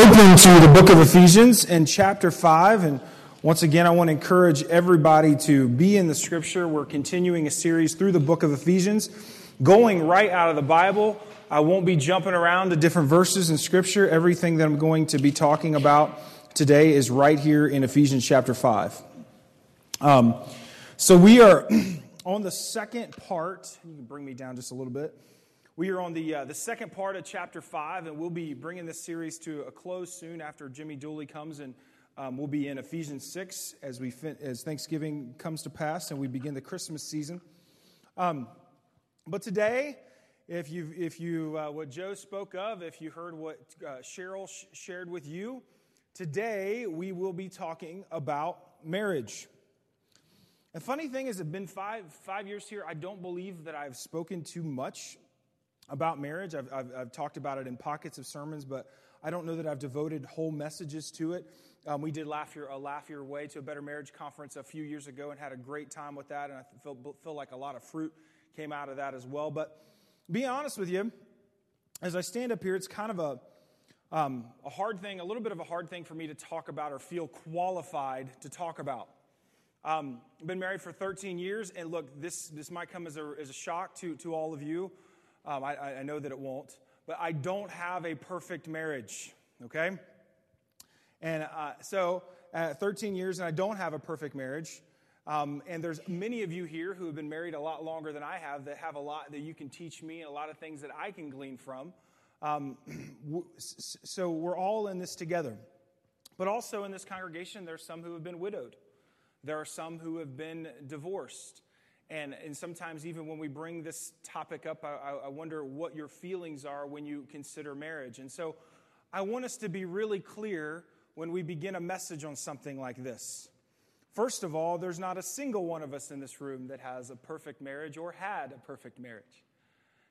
open to the book of Ephesians and chapter 5. And once again, I want to encourage everybody to be in the scripture. We're continuing a series through the book of Ephesians, going right out of the Bible. I won't be jumping around to different verses in scripture. Everything that I'm going to be talking about today is right here in Ephesians chapter 5. Um, so we are on the second part. You can bring me down just a little bit. We are on the, uh, the second part of chapter 5, and we'll be bringing this series to a close soon after Jimmy Dooley comes, and um, we'll be in Ephesians 6 as, we fin- as Thanksgiving comes to pass and we begin the Christmas season. Um, but today, if you, if you uh, what Joe spoke of, if you heard what uh, Cheryl sh- shared with you, today we will be talking about marriage. The funny thing is, it's been five, five years here. I don't believe that I've spoken too much about marriage. I've, I've, I've, talked about it in pockets of sermons, but I don't know that I've devoted whole messages to it. Um, we did Laugh Your, a Laugh Your Way to a Better Marriage conference a few years ago and had a great time with that, and I feel, feel like a lot of fruit came out of that as well. But being honest with you, as I stand up here, it's kind of a, um, a hard thing, a little bit of a hard thing for me to talk about or feel qualified to talk about. Um, I've been married for 13 years, and look, this, this might come as a, as a shock to, to all of you. Um, I, I know that it won't, but I don't have a perfect marriage, okay? And uh, so, uh, 13 years, and I don't have a perfect marriage. Um, and there's many of you here who have been married a lot longer than I have that have a lot that you can teach me and a lot of things that I can glean from. Um, so we're all in this together. But also in this congregation, there's some who have been widowed. There are some who have been divorced. And, and sometimes, even when we bring this topic up, I, I wonder what your feelings are when you consider marriage. And so, I want us to be really clear when we begin a message on something like this. First of all, there's not a single one of us in this room that has a perfect marriage or had a perfect marriage.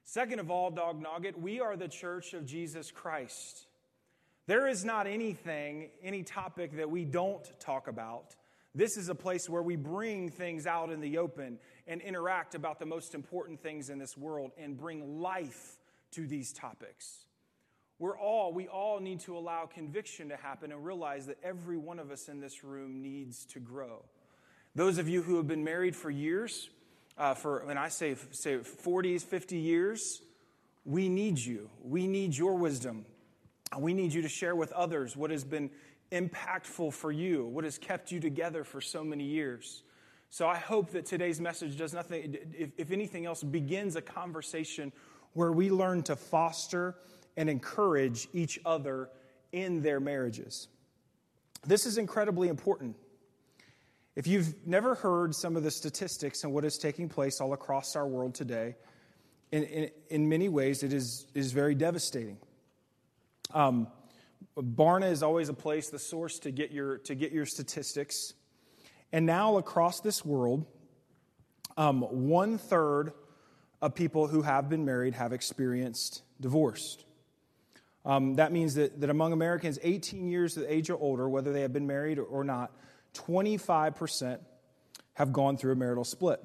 Second of all, Dog Nugget, we are the church of Jesus Christ. There is not anything, any topic that we don't talk about. This is a place where we bring things out in the open and interact about the most important things in this world and bring life to these topics. We're all, we all need to allow conviction to happen and realize that every one of us in this room needs to grow. Those of you who have been married for years, uh, for when I say, say 40s, 50 years, we need you. We need your wisdom. We need you to share with others what has been impactful for you, what has kept you together for so many years. So I hope that today's message does nothing, if, if anything else, begins a conversation where we learn to foster and encourage each other in their marriages. This is incredibly important. If you've never heard some of the statistics and what is taking place all across our world today, in, in, in many ways it is, is very devastating. Um, Barna is always a place, the source to get your, to get your statistics. And now, across this world, um, one third of people who have been married have experienced divorce. Um, that means that, that among Americans 18 years of age or older, whether they have been married or not, 25% have gone through a marital split.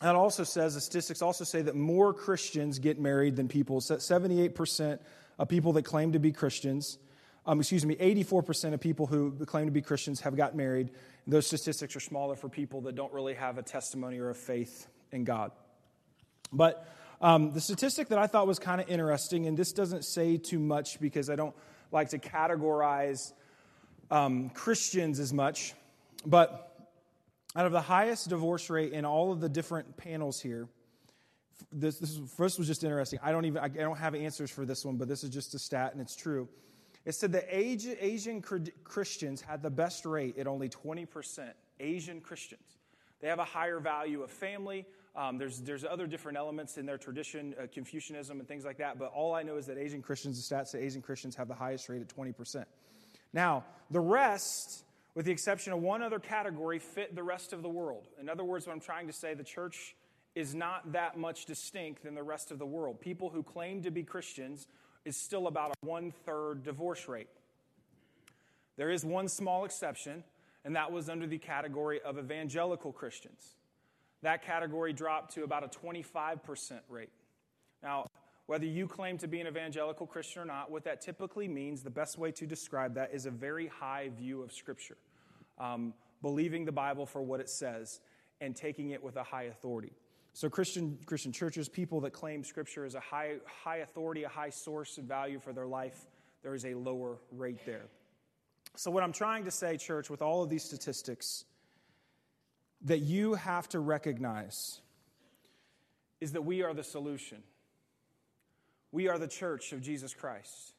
That also says, the statistics also say that more Christians get married than people. 78% of people that claim to be Christians, um, excuse me, 84% of people who claim to be Christians have got married. Those statistics are smaller for people that don't really have a testimony or a faith in God. But um, the statistic that I thought was kind of interesting, and this doesn't say too much because I don't like to categorize um, Christians as much, but out of the highest divorce rate in all of the different panels here, this, this first was just interesting. I don't even I don't have answers for this one, but this is just a stat, and it's true. It said that Asian Christians had the best rate at only 20%. Asian Christians. They have a higher value of family. Um, there's, there's other different elements in their tradition, uh, Confucianism and things like that. But all I know is that Asian Christians, the stats say Asian Christians have the highest rate at 20%. Now, the rest, with the exception of one other category, fit the rest of the world. In other words, what I'm trying to say, the church is not that much distinct than the rest of the world. People who claim to be Christians is still about a one third divorce rate. There is one small exception, and that was under the category of evangelical Christians. That category dropped to about a 25% rate. Now, Whether you claim to be an evangelical Christian or not, what that typically means, the best way to describe that is a very high view of Scripture, um, believing the Bible for what it says and taking it with a high authority. So, Christian, Christian churches, people that claim Scripture is a high, high authority, a high source of value for their life, there is a lower rate there. So, what I'm trying to say, church, with all of these statistics, that you have to recognize is that we are the solution. We are the church of Jesus Christ.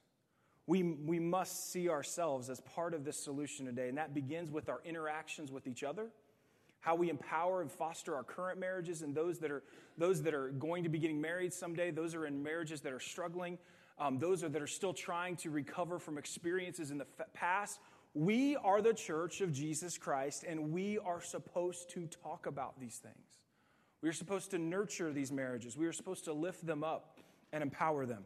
We, we must see ourselves as part of this solution today, and that begins with our interactions with each other, how we empower and foster our current marriages and those that are, those that are going to be getting married someday, those are in marriages that are struggling, um, those are, that are still trying to recover from experiences in the f- past. We are the church of Jesus Christ, and we are supposed to talk about these things. We are supposed to nurture these marriages. We are supposed to lift them up and empower them.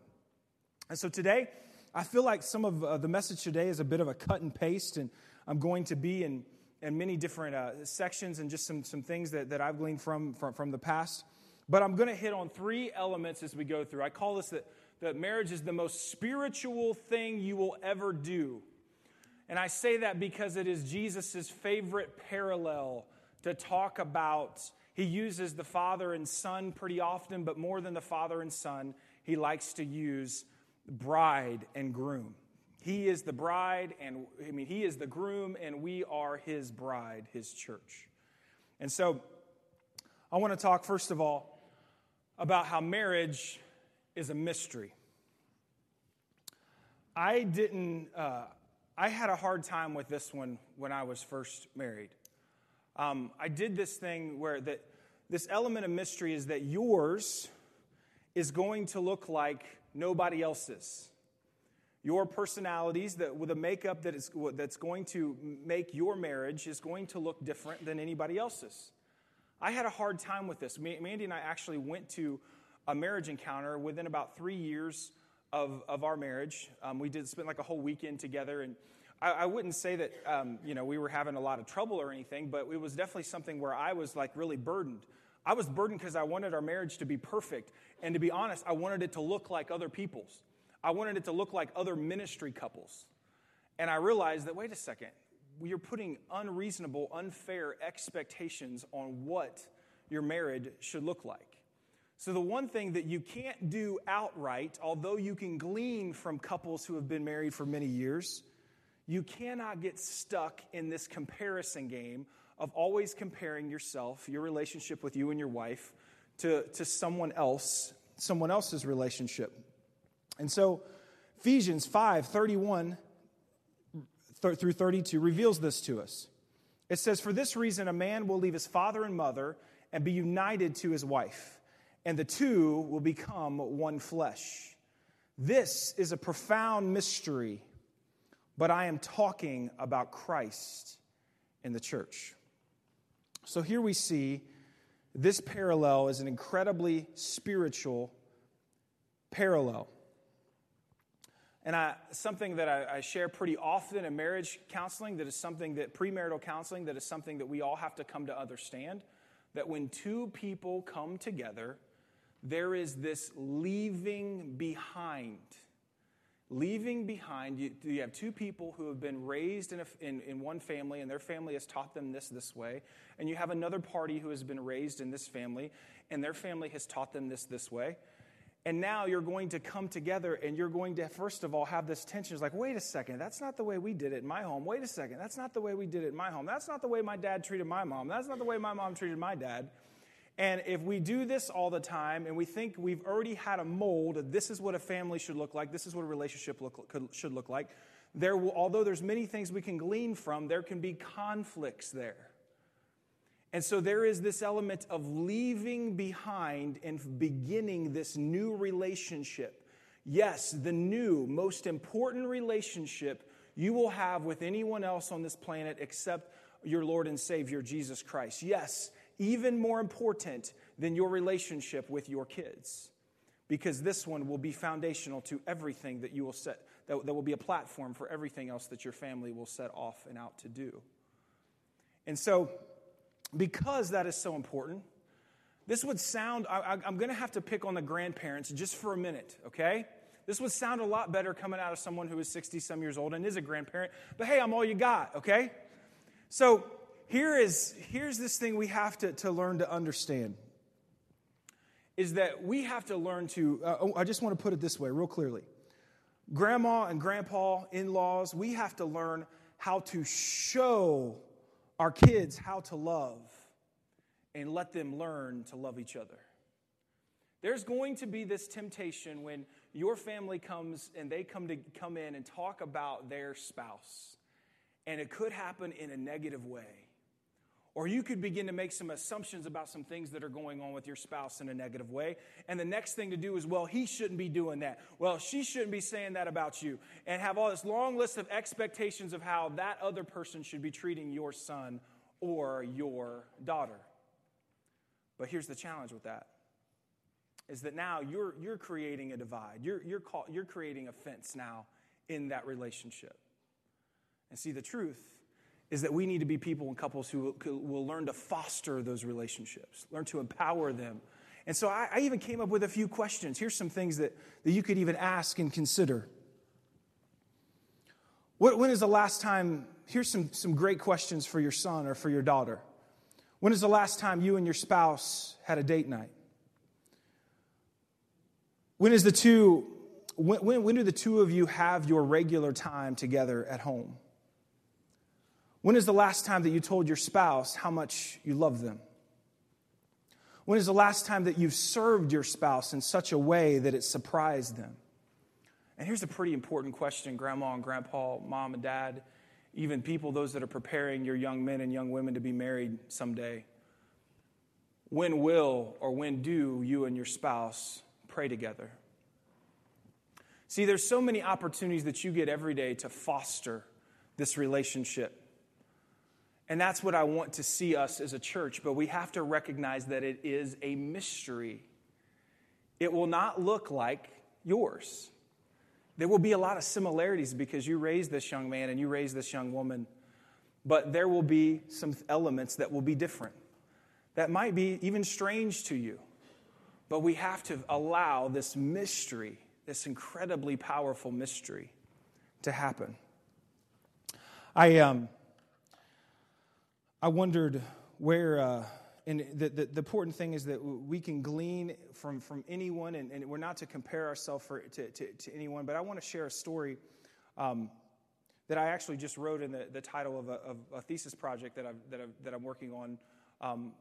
And so today, I feel like some of uh, the message today is a bit of a cut and paste, and I'm going to be in, in many different uh, sections and just some, some things that, that I've gleaned from, from, from the past. But I'm going to hit on three elements as we go through. I call this that, that marriage is the most spiritual thing you will ever do. And I say that because it is Jesus' favorite parallel to talk about he uses the father and son pretty often, but more than the father and son, he likes to use bride and groom. He is the bride, and I mean, he is the groom, and we are his bride, his church. And so, I want to talk first of all about how marriage is a mystery. I didn't, uh, I had a hard time with this one when I was first married. Um, I did this thing where that this element of mystery is that yours is going to look like nobody else's. Your personalities, that with a makeup that is, that's going to make your marriage is going to look different than anybody else's. I had a hard time with this. Mandy and I actually went to a marriage encounter within about three years of, of our marriage. Um, we did spend like a whole weekend together, and I, I wouldn't say that um, you know we were having a lot of trouble or anything, but it was definitely something where I was like really burdened. I was burdened because I wanted our marriage to be perfect, and to be honest, I wanted it to look like other people's. I wanted it to look like other ministry couples, and I realized that wait a second, you're putting unreasonable, unfair expectations on what your marriage should look like. So, the one thing that you can't do outright, although you can glean from couples who have been married for many years, you cannot get stuck in this comparison game of always comparing yourself, your relationship with you and your wife, to, to someone else, someone else's relationship. And so Ephesians 5 31 th- through 32 reveals this to us. It says, For this reason, a man will leave his father and mother and be united to his wife, and the two will become one flesh. This is a profound mystery but I am talking about Christ in the church. So here we see this parallel is an incredibly spiritual parallel. And I, something that I, I, share pretty often in marriage counseling, that is something that premarital counseling, that is something that we all have to come to understand that when two people come together, there is this leaving behind leaving behind, you, you, have two people who have been raised in, a, in, in one family, and their family has taught them this this way. And you have another party who has been raised in this family, and their family has taught them this this way. And now you're going to come together and you're going to, first of all, have this tension. It's like, wait a second, that's not the way we did it in my home. Wait a second, that's not the way we did it in my home. That's not the way my dad treated my mom. That's not the way my mom treated my dad. And if we do this all the time and we think we've already had a mold, this is what a family should look like, this is what a relationship look, should look like, there will, although there's many things we can glean from, there can be conflicts there. And so there is this element of leaving behind and beginning this new relationship. Yes, the new, most important relationship you will have with anyone else on this planet except your Lord and Savior, Jesus Christ. Yes, even more important than your relationship with your kids. Because this one will be foundational to everything that you will set, that, that will be a platform for everything else that your family will set off and out to do. And so, because that is so important, This would sound, I, am going to have to pick on the grandparents just for a minute, okay? This would sound a lot better coming out of someone who is 60 some years old and is a grandparent, but hey, I'm all you got, okay? So here is, here's this thing we have to, to learn to understand is that we have to learn to, uh, oh, I just want to put it this way, real clearly. Grandma and grandpa, in laws, we have to learn how to show our kids how to love and let them learn to love each other. There's going to be this temptation when your family comes and they come to come in and talk about their spouse. And it could happen in a negative way. Or you could begin to make some assumptions about some things that are going on with your spouse in a negative way. And the next thing to do is, well, he shouldn't be doing that. Well, she shouldn't be saying that about you. And have all this long list of expectations of how that other person should be treating your son or your daughter. But here's the challenge with that is that now you're, you're creating a divide. You're, you're, call, you're creating a fence now in that relationship. And see, the truth is that we need to be people and couples who will learn to foster those relationships, learn to empower them. And so I, I even came up with a few questions. Here's some things that, that you could even ask and consider. When is the last time? Here's some, some great questions for your son or for your daughter. When is the last time you and your spouse had a date night? When is the two, when, when, when do the two of you have your regular time together at home? When is the last time that you told your spouse how much you love them? When is the last time that you've served your spouse in such a way that it surprised them? And here's a pretty important question, Grandma and Grandpa, Mom and Dad, even people, those that are preparing your young men and young women to be married someday. When will or when do you and your spouse pray together? See, there's so many opportunities that you get every day to foster this relationship. And that's what I want to see us as a church, but we have to recognize that it is a mystery. It will not look like yours. There will be a lot of similarities because you raised this young man and you raised this young woman, but there will be some elements that will be different. That might be even strange to you, but we have to allow this mystery, this incredibly powerful mystery, to happen. I, um, I wondered where, uh, and the, the, the, important thing is that we can glean from, from anyone, and, and we're not to compare ourselves for, to, to, to, anyone, but I want to share a story um, that I actually just wrote in the, the title of a, of a thesis project that, I've, that, I've, that I'm working on um,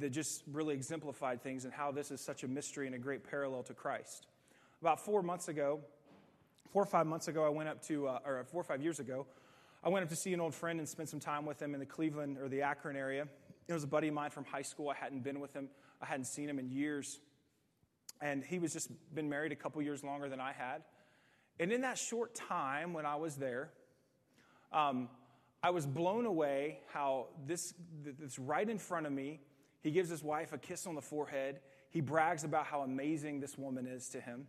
that just really exemplified things and how this is such a mystery and a great parallel to Christ. About four months ago, four or five months ago, I went up to, uh, or four or five years ago, I went up to see an old friend and spent some time with him in the Cleveland or the Akron area. It was a buddy of mine from high school. I hadn't been with him, I hadn't seen him in years. And he was just been married a couple years longer than I had. And in that short time when I was there, um, I was blown away how this, this right in front of me, he gives his wife a kiss on the forehead. He brags about how amazing this woman is to him.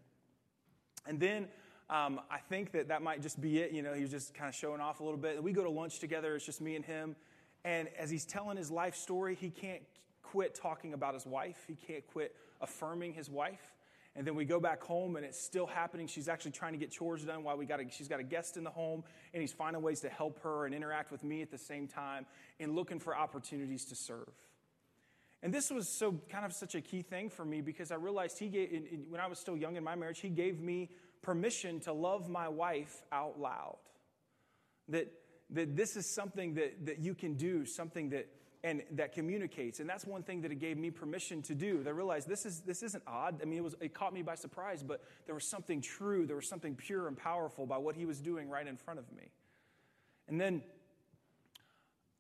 And then um, I think that that might just be it. You know, he was just kind of showing off a little bit. And we go to lunch together. It's just me and him. And as he's telling his life story, he can't quit talking about his wife. He can't quit affirming his wife. And then we go back home and it's still happening. She's actually trying to get chores done while we got a, she's got a guest in the home. And he's finding ways to help her and interact with me at the same time and looking for opportunities to serve. And this was so kind of such a key thing for me because I realized he gave, when I was still young in my marriage, he gave me permission to love my wife out loud. That, that this is something that, that you can do, something that, and that communicates. And that's one thing that it gave me permission to do. That I realized this, is, this isn't odd. I mean, it, was, it caught me by surprise, but there was something true, there was something pure and powerful by what he was doing right in front of me. And then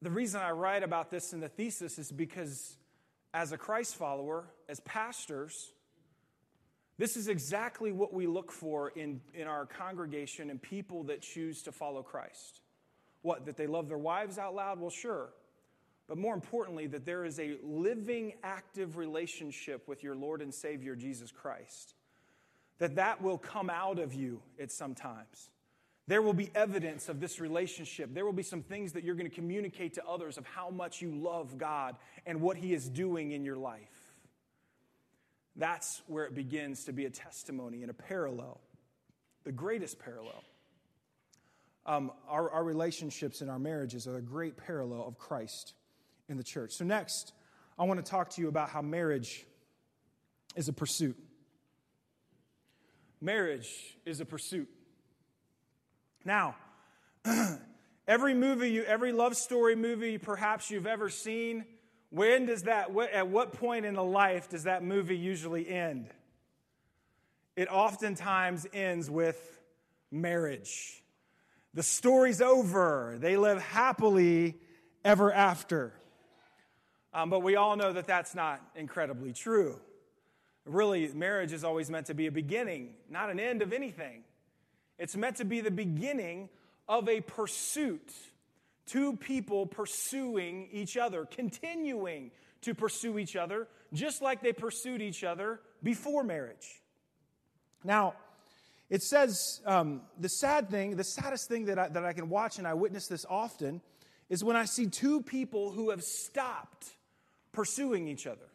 the reason I write about this in the thesis is because as a Christ follower, as pastors, this is exactly what we look for in, in our congregation and people that choose to follow Christ. What, that they love their wives out loud? Well, sure. But more importantly, that there is a living, active relationship with your Lord and Savior, Jesus Christ. That that will come out of you at some times. There will be evidence of this relationship. There will be some things that you're going to communicate to others of how much you love God and what He is doing in your life. That's where it begins to be a testimony and a parallel, the greatest parallel. Um, our, our relationships and our marriages are a great parallel of Christ in the church. So, next, I want to talk to you about how marriage is a pursuit. Marriage is a pursuit. Now, every movie, you, every love story movie perhaps you've ever seen, when does that, at what point in the life does that movie usually end? It oftentimes ends with marriage. The story's over. They live happily ever after. Um, but we all know that that's not incredibly true. Really, marriage is always meant to be a beginning, not an end of anything. It's meant to be the beginning of a pursuit. Two people pursuing each other, continuing to pursue each other, just like they pursued each other before marriage. Now, it says um, the sad thing, the saddest thing that I, that I can watch, and I witness this often, is when I see two people who have stopped pursuing each other.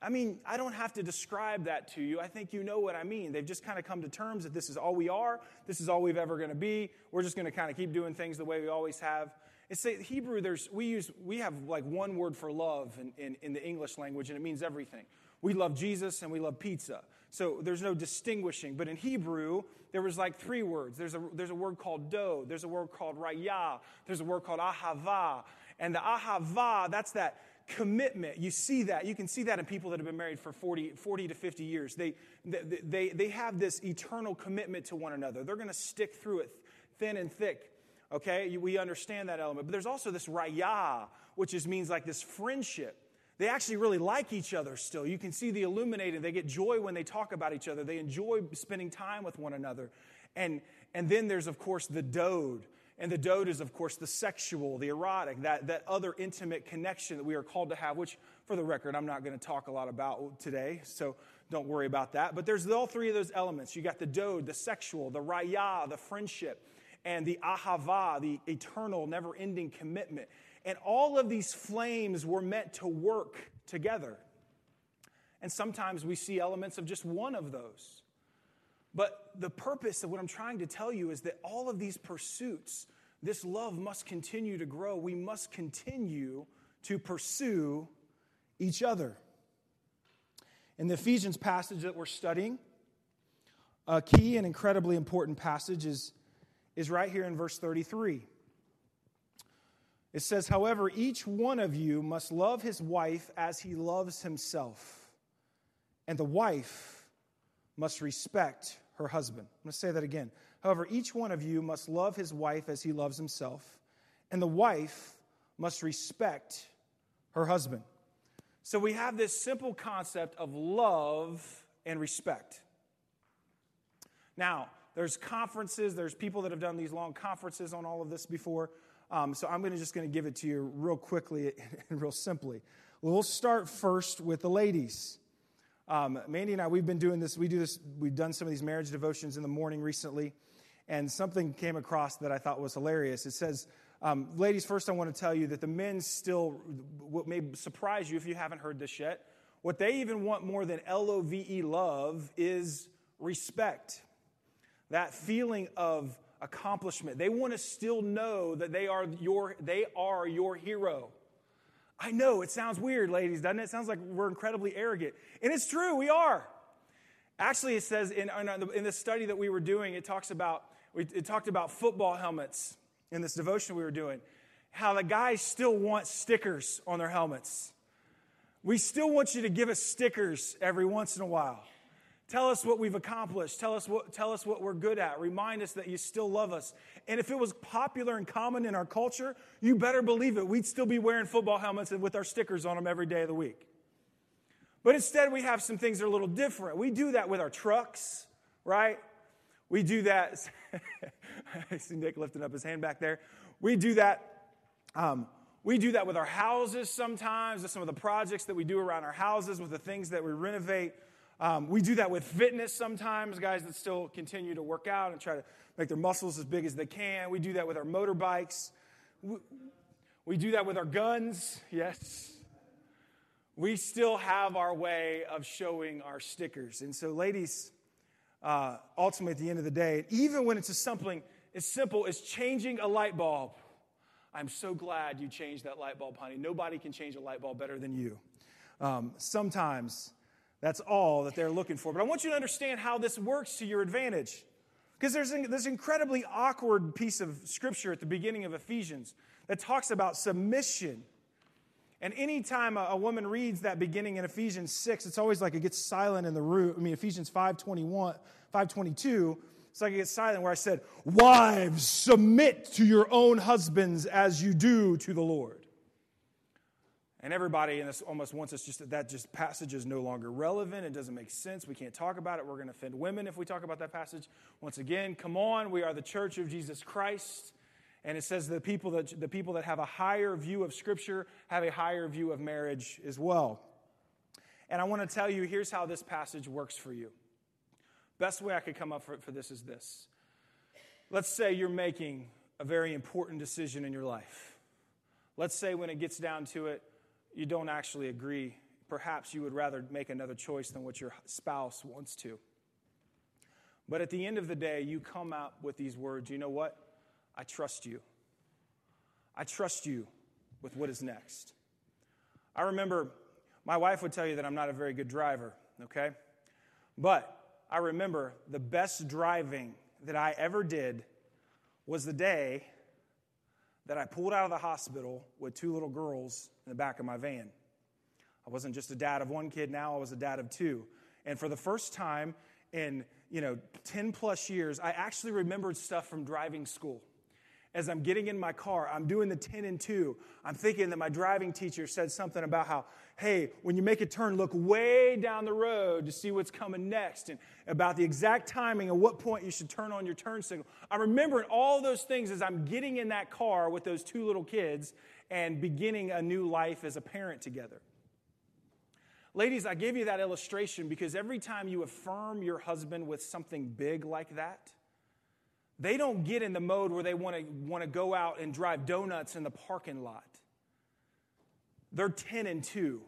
I mean, I don't have to describe that to you. I think you know what I mean. They've just kind of come to terms that this is all we are, this is all we've ever going to be. We're just going to kind of keep doing things the way we always have. It's say Hebrew, there's we use we have like one word for love in, in, in the English language, and it means everything. We love Jesus and we love pizza. So there's no distinguishing. But in Hebrew, there was like three words. There's a, there's a word called do, there's a word called raya, there's a word called ahava. And the ahava, that's that commitment. You see that. You can see that in people that have been married for 40, 40 to 50 years. They, they, they, they have this eternal commitment to one another. They're going to stick through it thin and thick. Okay? We understand that element. But there's also this raya, which is, means like this friendship. They actually really like each other still. You can see the illuminated. They get joy when they talk about each other. They enjoy spending time with one another. And, and then there's, of course, the dode. And the dode is, of course, the sexual, the erotic, that, that other intimate connection that we are called to have, which, for the record, I'm not going to talk a lot about today, so don't worry about that. But there's all three of those elements. You got the dode, the sexual, the raya, the friendship, and the ahava, the eternal, never ending commitment. And all of these flames were meant to work together. And sometimes we see elements of just one of those. But the purpose of what I'm trying to tell you is that all of these pursuits, this love must continue to grow. We must continue to pursue each other. In the Ephesians passage that we're studying, a key and incredibly important passage is, is right here in verse 33. It says, However, each one of you must love his wife as he loves himself, and the wife must respect her husband. I'm going to say that again. However, each one of you must love his wife as he loves himself, and the wife must respect her husband. So we have this simple concept of love and respect. Now, there's conferences, there's people that have done these long conferences on all of this before. Um, so I'm going to just going to give it to you real quickly and real simply. We'll start first with the ladies. Um, Mandy and I, we've been doing this. We do this. We've done some of these marriage devotions in the morning recently, and something came across that I thought was hilarious. It says, um, "Ladies, first, I want to tell you that the men still, what may surprise you if you haven't heard this yet, what they even want more than L O V E love is respect. That feeling of accomplishment. They want to still know that they are your, they are your hero. I know it sounds weird, ladies, doesn't it? It sounds like we're incredibly arrogant. And it's true, we are. Actually, it says in, in the study that we were doing, it talks about, it talked about football helmets in this devotion we were doing, how the guys still want stickers on their helmets. We still want you to give us stickers every once in a while. Tell us what we've accomplished. Tell us what, tell us what we're good at. Remind us that you still love us. And if it was popular and common in our culture, you better believe it. We'd still be wearing football helmets with our stickers on them every day of the week. But instead, we have some things that are a little different. We do that with our trucks, right? We do that. I see Nick lifting up his hand back there. We do that. Um, we do that with our houses sometimes, with some of the projects that we do around our houses, with the things that we renovate. Um, we do that with fitness sometimes, guys that still continue to work out and try to make their muscles as big as they can. We do that with our motorbikes. We, we do that with our guns, yes. we still have our way of showing our stickers. And so, ladies, uh, ultimately at the end of the day, even when it's a something as simple as changing a light bulb, I'm so glad you changed that light bulb, honey. Nobody can change a light bulb better than you. Um, sometimes that's all that they're looking for. But I want you to understand how this works to your advantage. Because there's this incredibly awkward piece of scripture at the beginning of Ephesians that talks about submission. And anytime a, a woman reads that beginning in Ephesians 6, it's always like it gets silent in the room. I mean, Ephesians 521, 522, it's like it gets silent where I said, Wives, submit to your own husbands as you do to the Lord. And everybody in this almost wants us just that that just passage is no longer relevant. It doesn't make sense. We can't talk about it. We're going to offend women if we talk about that passage. Once again, come on. We are the church of Jesus Christ. And it says the people that, the people that have a higher view of Scripture have a higher view of marriage as well. And I want to tell you here's how this passage works for you. Best way I could come up for, for this is this. Let's say you're making a very important decision in your life. Let's say when it gets down to it, you don't actually agree. Perhaps you would rather make another choice than what your spouse wants to. But at the end of the day, you come out with these words you know what? I trust you. I trust you with what is next. I remember my wife would tell you that I'm not a very good driver, okay? But I remember the best driving that I ever did was the day that I pulled out of the hospital with two little girls in the back of my van. I wasn't just a dad of one kid, now I was a dad of two. And for the first time in, you know, 10 plus years, I actually remembered stuff from driving school as I'm getting in my car, I'm doing the 10 and 2. I'm thinking that my driving teacher said something about how, hey, when you make a turn, look way down the road to see what's coming next and about the exact timing and what point you should turn on your turn signal. I'm remembering all those things as I'm getting in that car with those two little kids and beginning a new life as a parent together. Ladies, I gave you that illustration because every time you affirm your husband with something big like that, they don't get in the mode where they want to want to go out and drive donuts in the parking lot. They're 10 and 2.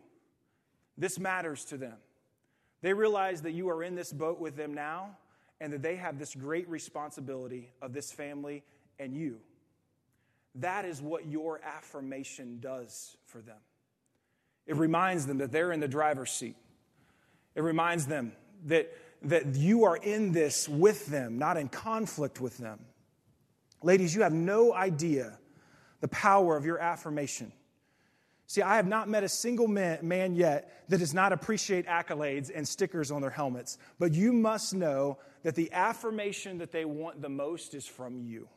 This matters to them. They realize that you are in this boat with them now and that they have this great responsibility of this family and you. That is what your affirmation does for them. It reminds them that they're in the driver's seat. It reminds them that that you are in this with them, not in conflict with them. Ladies, you have no idea the power of your affirmation. See, I have not met a single man, man, yet that does not appreciate accolades and stickers on their helmets. But you must know that the affirmation that they want the most is from you.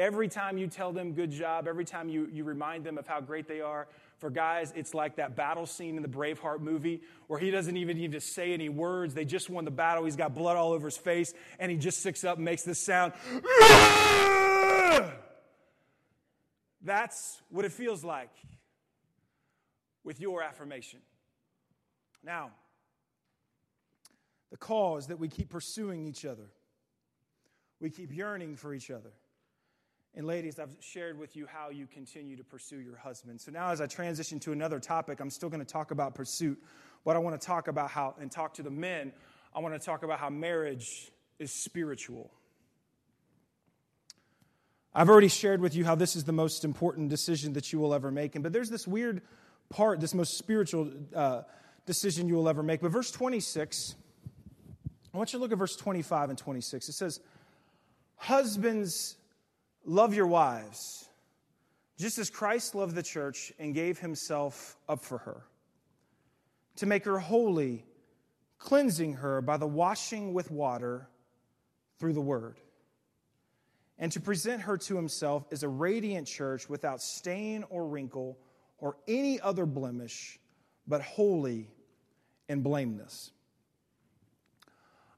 Every time you tell them good job, every time you, you remind them of how great they are, for guys, it's like that battle scene in the Braveheart movie where he doesn't even need to say any words. They just won the battle. He's got blood all over his face, and he just sticks up and makes this sound. That's what it feels like with your affirmation. Now, the cause that we keep pursuing each other, we keep yearning for each other. And ladies, I've shared with you how you continue to pursue your husband. So now, as I transition to another topic, I'm still going to talk about pursuit, but I want to talk about how, and talk to the men, I want to talk about how marriage is spiritual. I've already shared with you how this is the most important decision that you will ever make. And, but there's this weird part, this most spiritual uh, decision you will ever make. But verse 26, I want you to look at verse 25 and 26. It says, Husbands, Love your wives, just as Christ loved the church and gave himself up for her, to make her holy, cleansing her by the washing with water through the word, and to present her to himself as a radiant church without stain or wrinkle or any other blemish, but holy and blameless.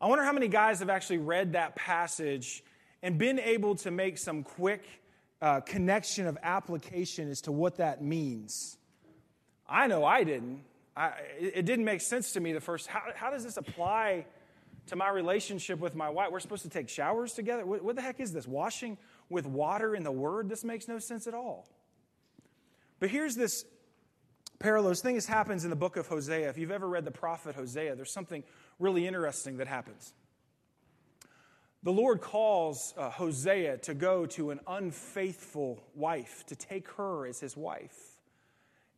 I wonder how many guys have actually read that passage and been able to make some quick uh, connection of application as to what that means. I know I didn't. I, it didn't make sense to me the first. How, how does this apply to my relationship with my wife? We're supposed to take showers together? What, what the heck is this? Washing with water in the Word? This makes no sense at all. But here's this parallels. Thing this happens in the book of Hosea. If you've ever read the prophet Hosea, there's something really interesting that happens. The Lord calls uh, Hosea to go to an unfaithful wife, to take her as his wife.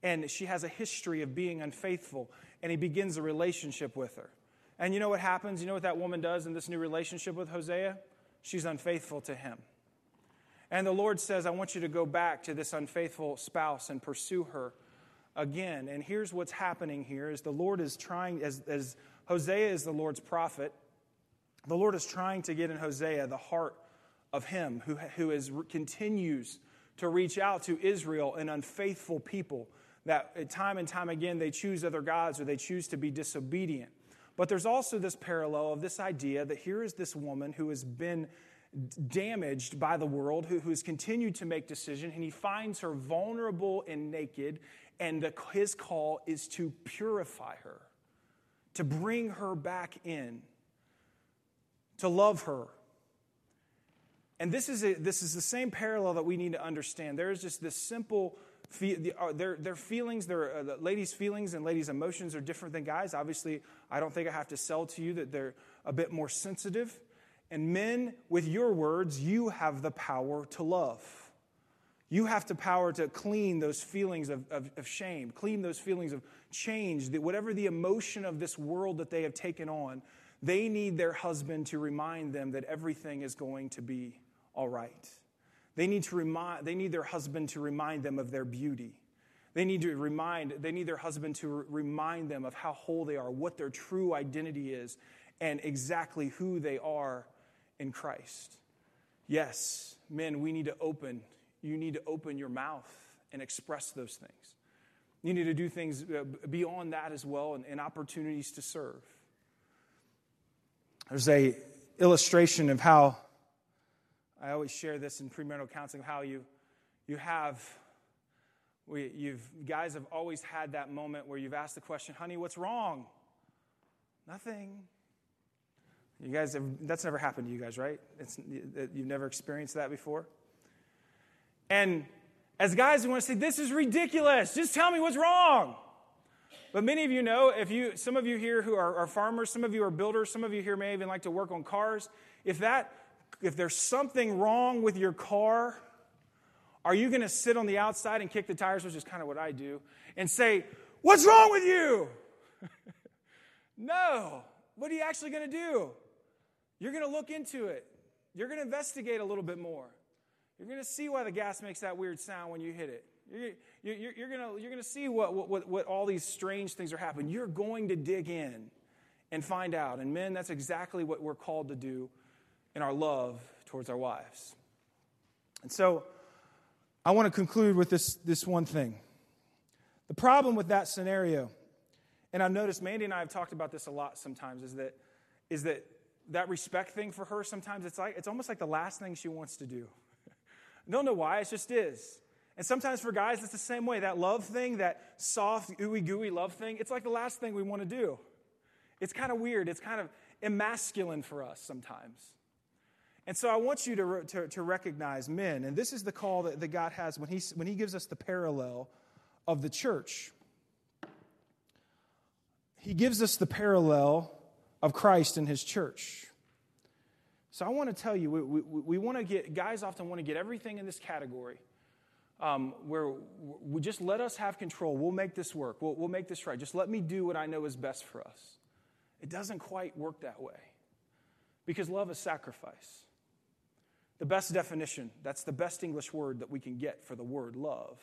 And she has a history of being unfaithful, and he begins a relationship with her. And you know what happens? You know what that woman does in this new relationship with Hosea? She's unfaithful to him. And the Lord says, I want you to go back to this unfaithful spouse and pursue her again. And here's what's happening here is the Lord is trying, as, as Hosea is the Lord's prophet, the Lord is trying to get in Hosea the heart of him who, who is, continues to reach out to Israel, an unfaithful people that uh, time and time again they choose other gods or they choose to be disobedient. But there's also this parallel of this idea that here is this woman who has been damaged by the world, who, has continued to make decisions, and he finds her vulnerable and naked, and the, his call is to purify her, to bring her back in, to love her. And this is, a, this is the same parallel that we need to understand. There is just this simple uh, their, their feelings, their uh, ladies' feelings and ladies' emotions are different than guys. Obviously, I don't think I have to sell to you that they're a bit more sensitive. And men, with your words, you have the power to love. You have the power to clean those feelings of, of, of shame, clean those feelings of change, that whatever the emotion of this world that they have taken on, they need their husband to remind them that everything is going to be all right. They need, to remind, they need their husband to remind them of their beauty. They need to remind, they need their husband to remind them of how whole they are, what their true identity is, and exactly who they are in Christ. Yes, men, we need to open. You need to open your mouth and express those things. You need to do things uh, beyond that as well and, and opportunities to serve. There's a illustration of how I always share this in premarital counseling how you, you have, we, you've, guys have always had that moment where you've asked the question, honey, what's wrong? Nothing. You guys have, that's never happened to you guys, right? It's, you've never experienced that before? And as guys, we want to say, this is ridiculous. Just tell me what's wrong. But many of you know, if you, some of you here who are, are farmers, some of you are builders, some of you here may even like to work on cars. If that if there's something wrong with your car, are you going to sit on the outside and kick the tires, which is kind of what I do, and say, What's wrong with you? no. What are you actually going to do? You're going to look into it. You're going to investigate a little bit more. You're going to see why the gas makes that weird sound when you hit it. You're, you're, you're going you're to see what, what, what all these strange things are happening. You're going to dig in and find out. And men, that's exactly what we're called to do in our love towards our wives. And so I want to conclude with this, this one thing. The problem with that scenario, and I've noticed Mandy and I have talked about this a lot sometimes, is that, is that that respect thing for her sometimes it's like it's almost like the last thing she wants to do. I don't know why, it just is. And sometimes for guys, it's the same way. That love thing, that soft, ooey gooey love thing, it's like the last thing we want to do. It's kind of weird. It's kind of emasculine for us sometimes. And so I want you to, to, to, recognize men, and this is the call that, that God has when he, when he gives us the parallel of the church. He gives us the parallel of Christ and his church. So I want to tell you, we, we, we want to get, guys often want to get everything in this category um, where we just let us have control. We'll make this work. We'll, we'll make this right. Just let me do what I know is best for us. It doesn't quite work that way because love is sacrifice. The best definition, that's the best English word that we can get for the word love,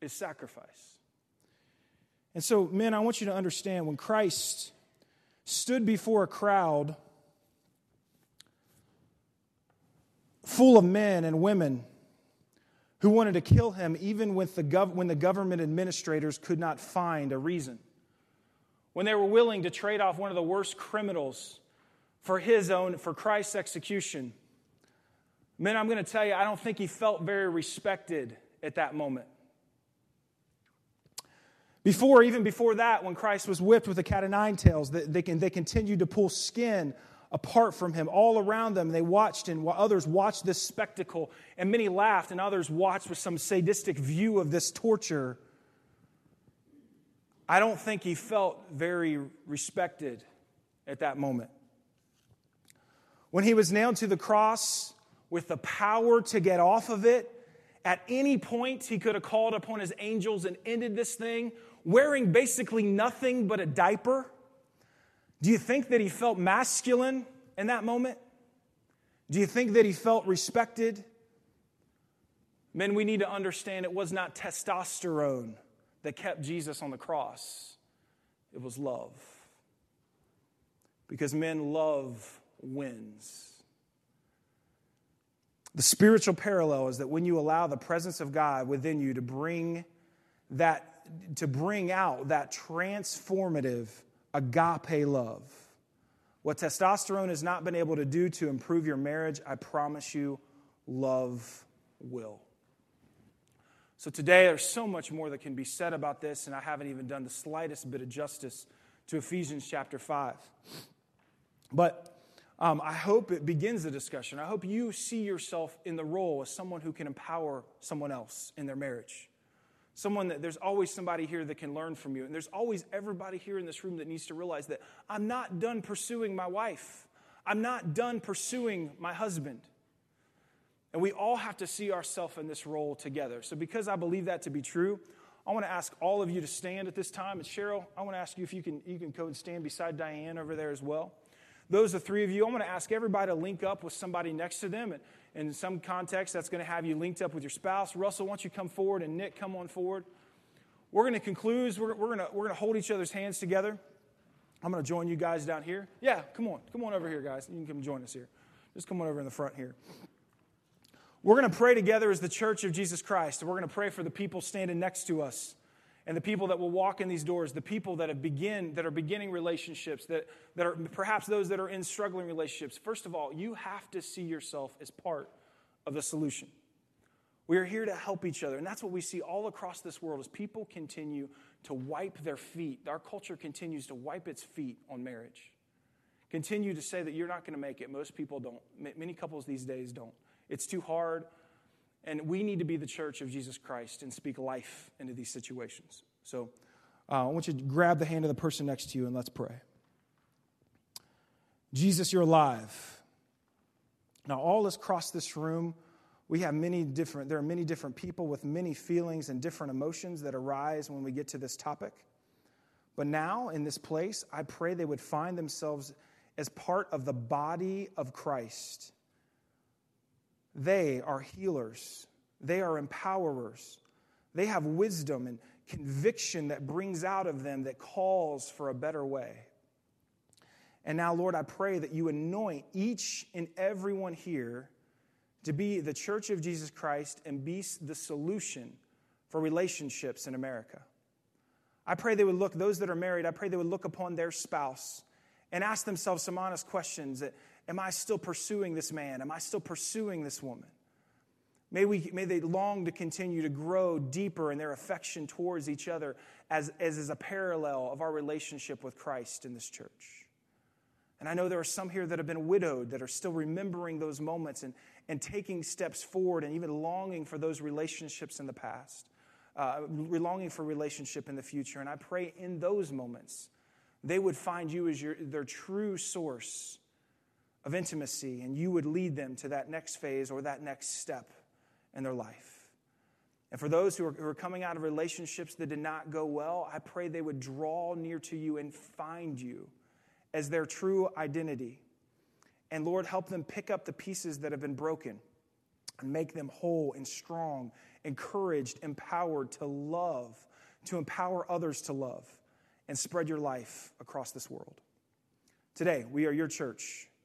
is sacrifice. And so, men, I want you to understand when Christ stood before a crowd full of men and women who wanted to kill him, even the gov- when the government administrators could not find a reason. When they were willing to trade off one of the worst criminals for his own, for Christ's execution. Man, I'm going to tell you, I don't think he felt very respected at that moment. Before, even before that, when Christ was whipped with a cat of nine tails, they, can, they continued to pull skin apart from him all around them. They watched, and while others watched this spectacle, and many laughed, and others watched with some sadistic view of this torture. I don't think he felt very respected at that moment. When he was nailed to the cross with the power to get off of it, at any point he could have called upon his angels and ended this thing wearing basically nothing but a diaper. Do you think that he felt masculine in that moment? Do you think that he felt respected? Men, we need to understand it was not testosterone that kept Jesus on the cross, it was love. Because men, love wins. The spiritual parallel is that when you allow the presence of God within you to bring that to bring out that transformative agape love. What testosterone has not been able to do to improve your marriage, I promise you, love will. So today, there's so much more that can be said about this, and I haven't even done the slightest bit of justice to Ephesians chapter 5. But um, I hope it begins the discussion. I hope you see yourself in the role as someone who can empower someone else in their marriage. Someone that there's always somebody here that can learn from you. And there's always everybody here in this room that needs to realize that I'm not done pursuing my wife. I'm not done pursuing my husband. And we all have to see ourselves in this role together. So, because I believe that to be true, I want to ask all of you to stand at this time. And Cheryl, I want to ask you if you can, you can go and stand beside Diane over there as well. Those are three of you. I want to ask everybody to link up with somebody next to them. And in some context, that's going to have you linked up with your spouse. Russell, why don't you come forward? And Nick, come on forward. We're going to conclude. We're, we're, going to, we're going to hold each other's hands together. I'm going to join you guys down here. Yeah, come on. Come on over here, guys. You can come join us here. Just come on over in the front here. We're going to pray together as the church of Jesus Christ. We're going to pray for the people standing next to us and the people that will walk in these doors, the people that have begin that are beginning relationships, that, that are perhaps those that are in struggling relationships. First of all, you have to see yourself as part of the solution. We are here to help each other. And that's what we see all across this world as people continue to wipe their feet. Our culture continues to wipe its feet on marriage. Continue to say that you're not going to make it. Most people don't. Many couples these days don't. It's too hard. And we need to be the church of Jesus Christ and speak life into these situations. So uh, I want you to grab the hand of the person next to you and let's pray. Jesus, you're alive. Now, all us across this room, we have many different, there are many different people with many feelings and different emotions that arise when we get to this topic. But now, in this place, I pray they would find themselves as part of the body of Christ they are healers, they are empowerers. They have wisdom and conviction that brings out of them that calls for a better way. And now, Lord, I pray that you anoint each and everyone here to be the church of Jesus Christ and be the solution for relationships in America. I pray they would look, those that are married, I pray they would look upon their spouse and ask themselves some honest questions that Am I still pursuing this man? Am I still pursuing this woman? May, we, may they long to continue to grow deeper in their affection towards each other as, as is a parallel of our relationship with Christ in this church. And I know there are some here that have been widowed that are still remembering those moments and, and taking steps forward and even longing for those relationships in the past, uh, longing for relationship in the future. And I pray in those moments they would find you as your, their true source of intimacy, and you would lead them to that next phase or that next step in their life. And for those who are, who are, coming out of relationships that did not go well, I pray they would draw near to you and find you as their true identity. And Lord, help them pick up the pieces that have been broken and make them whole and strong, encouraged, empowered to love, to empower others to love, and spread your life across this world. Today, we are your church.